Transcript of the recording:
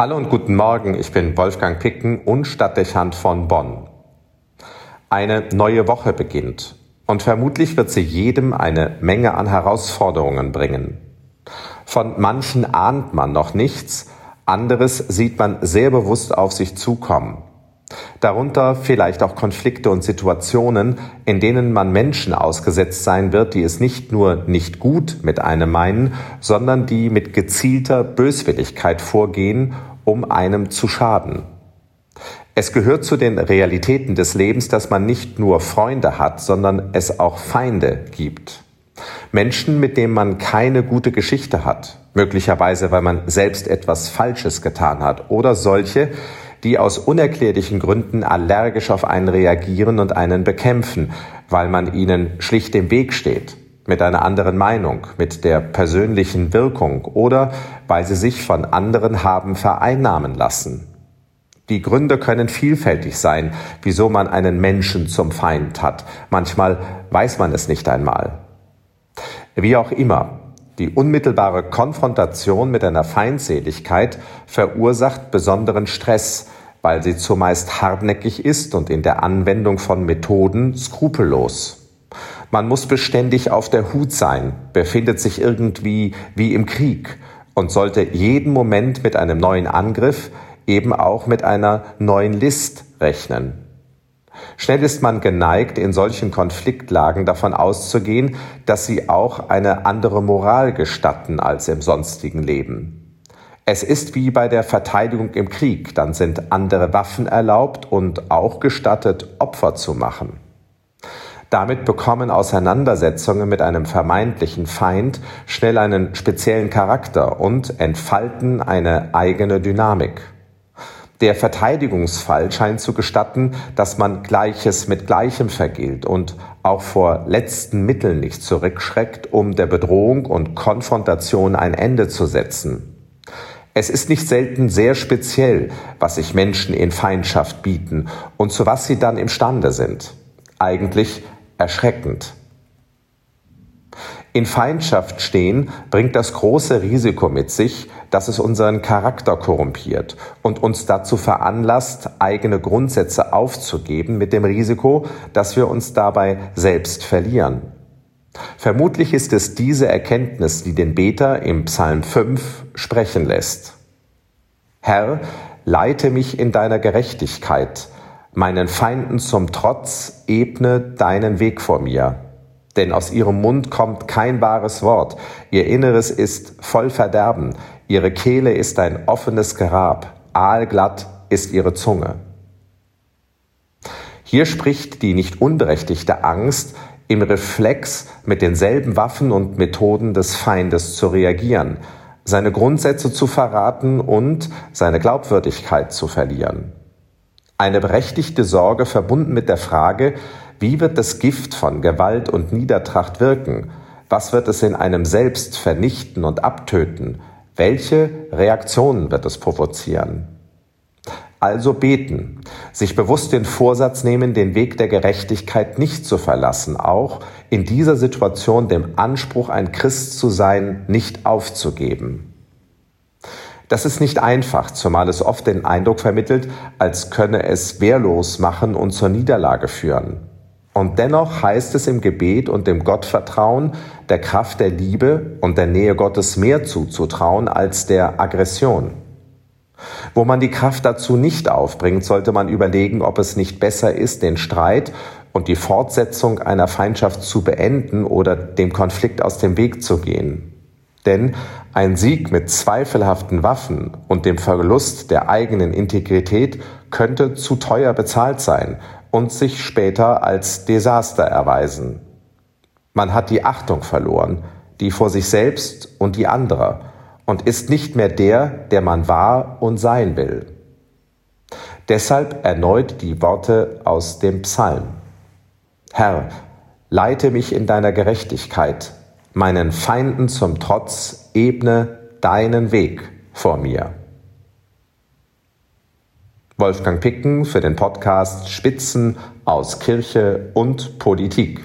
Hallo und guten Morgen, ich bin Wolfgang Picken und Stadtdechant von Bonn. Eine neue Woche beginnt und vermutlich wird sie jedem eine Menge an Herausforderungen bringen. Von manchen ahnt man noch nichts, anderes sieht man sehr bewusst auf sich zukommen. Darunter vielleicht auch Konflikte und Situationen, in denen man Menschen ausgesetzt sein wird, die es nicht nur nicht gut mit einem meinen, sondern die mit gezielter Böswilligkeit vorgehen, um einem zu schaden. Es gehört zu den Realitäten des Lebens, dass man nicht nur Freunde hat, sondern es auch Feinde gibt. Menschen, mit denen man keine gute Geschichte hat, möglicherweise weil man selbst etwas Falsches getan hat, oder solche, die aus unerklärlichen Gründen allergisch auf einen reagieren und einen bekämpfen, weil man ihnen schlicht im Weg steht, mit einer anderen Meinung, mit der persönlichen Wirkung oder weil sie sich von anderen haben vereinnahmen lassen. Die Gründe können vielfältig sein, wieso man einen Menschen zum Feind hat. Manchmal weiß man es nicht einmal. Wie auch immer, die unmittelbare Konfrontation mit einer Feindseligkeit verursacht besonderen Stress, weil sie zumeist hartnäckig ist und in der Anwendung von Methoden skrupellos. Man muss beständig auf der Hut sein, befindet sich irgendwie wie im Krieg und sollte jeden Moment mit einem neuen Angriff, eben auch mit einer neuen List rechnen. Schnell ist man geneigt, in solchen Konfliktlagen davon auszugehen, dass sie auch eine andere Moral gestatten als im sonstigen Leben. Es ist wie bei der Verteidigung im Krieg, dann sind andere Waffen erlaubt und auch gestattet, Opfer zu machen. Damit bekommen Auseinandersetzungen mit einem vermeintlichen Feind schnell einen speziellen Charakter und entfalten eine eigene Dynamik. Der Verteidigungsfall scheint zu gestatten, dass man Gleiches mit Gleichem vergilt und auch vor letzten Mitteln nicht zurückschreckt, um der Bedrohung und Konfrontation ein Ende zu setzen. Es ist nicht selten sehr speziell, was sich Menschen in Feindschaft bieten und zu was sie dann imstande sind. Eigentlich erschreckend. In Feindschaft stehen bringt das große Risiko mit sich, dass es unseren Charakter korrumpiert und uns dazu veranlasst, eigene Grundsätze aufzugeben, mit dem Risiko, dass wir uns dabei selbst verlieren. Vermutlich ist es diese Erkenntnis, die den Beter im Psalm 5 sprechen lässt. Herr, leite mich in deiner Gerechtigkeit, meinen Feinden zum Trotz ebne deinen Weg vor mir denn aus ihrem Mund kommt kein wahres Wort. Ihr Inneres ist voll Verderben. Ihre Kehle ist ein offenes Grab. Aalglatt ist ihre Zunge. Hier spricht die nicht unberechtigte Angst, im Reflex mit denselben Waffen und Methoden des Feindes zu reagieren, seine Grundsätze zu verraten und seine Glaubwürdigkeit zu verlieren. Eine berechtigte Sorge verbunden mit der Frage, wie wird das Gift von Gewalt und Niedertracht wirken? Was wird es in einem selbst vernichten und abtöten? Welche Reaktionen wird es provozieren? Also beten, sich bewusst den Vorsatz nehmen, den Weg der Gerechtigkeit nicht zu verlassen, auch in dieser Situation dem Anspruch, ein Christ zu sein, nicht aufzugeben. Das ist nicht einfach, zumal es oft den Eindruck vermittelt, als könne es wehrlos machen und zur Niederlage führen. Und dennoch heißt es im Gebet und im Gottvertrauen, der Kraft der Liebe und der Nähe Gottes mehr zuzutrauen als der Aggression. Wo man die Kraft dazu nicht aufbringt, sollte man überlegen, ob es nicht besser ist, den Streit und die Fortsetzung einer Feindschaft zu beenden oder dem Konflikt aus dem Weg zu gehen. Denn ein Sieg mit zweifelhaften Waffen und dem Verlust der eigenen Integrität könnte zu teuer bezahlt sein und sich später als Desaster erweisen. Man hat die Achtung verloren, die vor sich selbst und die anderer, und ist nicht mehr der, der man war und sein will. Deshalb erneut die Worte aus dem Psalm. Herr, leite mich in deiner Gerechtigkeit, meinen Feinden zum Trotz ebne deinen Weg vor mir. Wolfgang Picken für den Podcast Spitzen aus Kirche und Politik.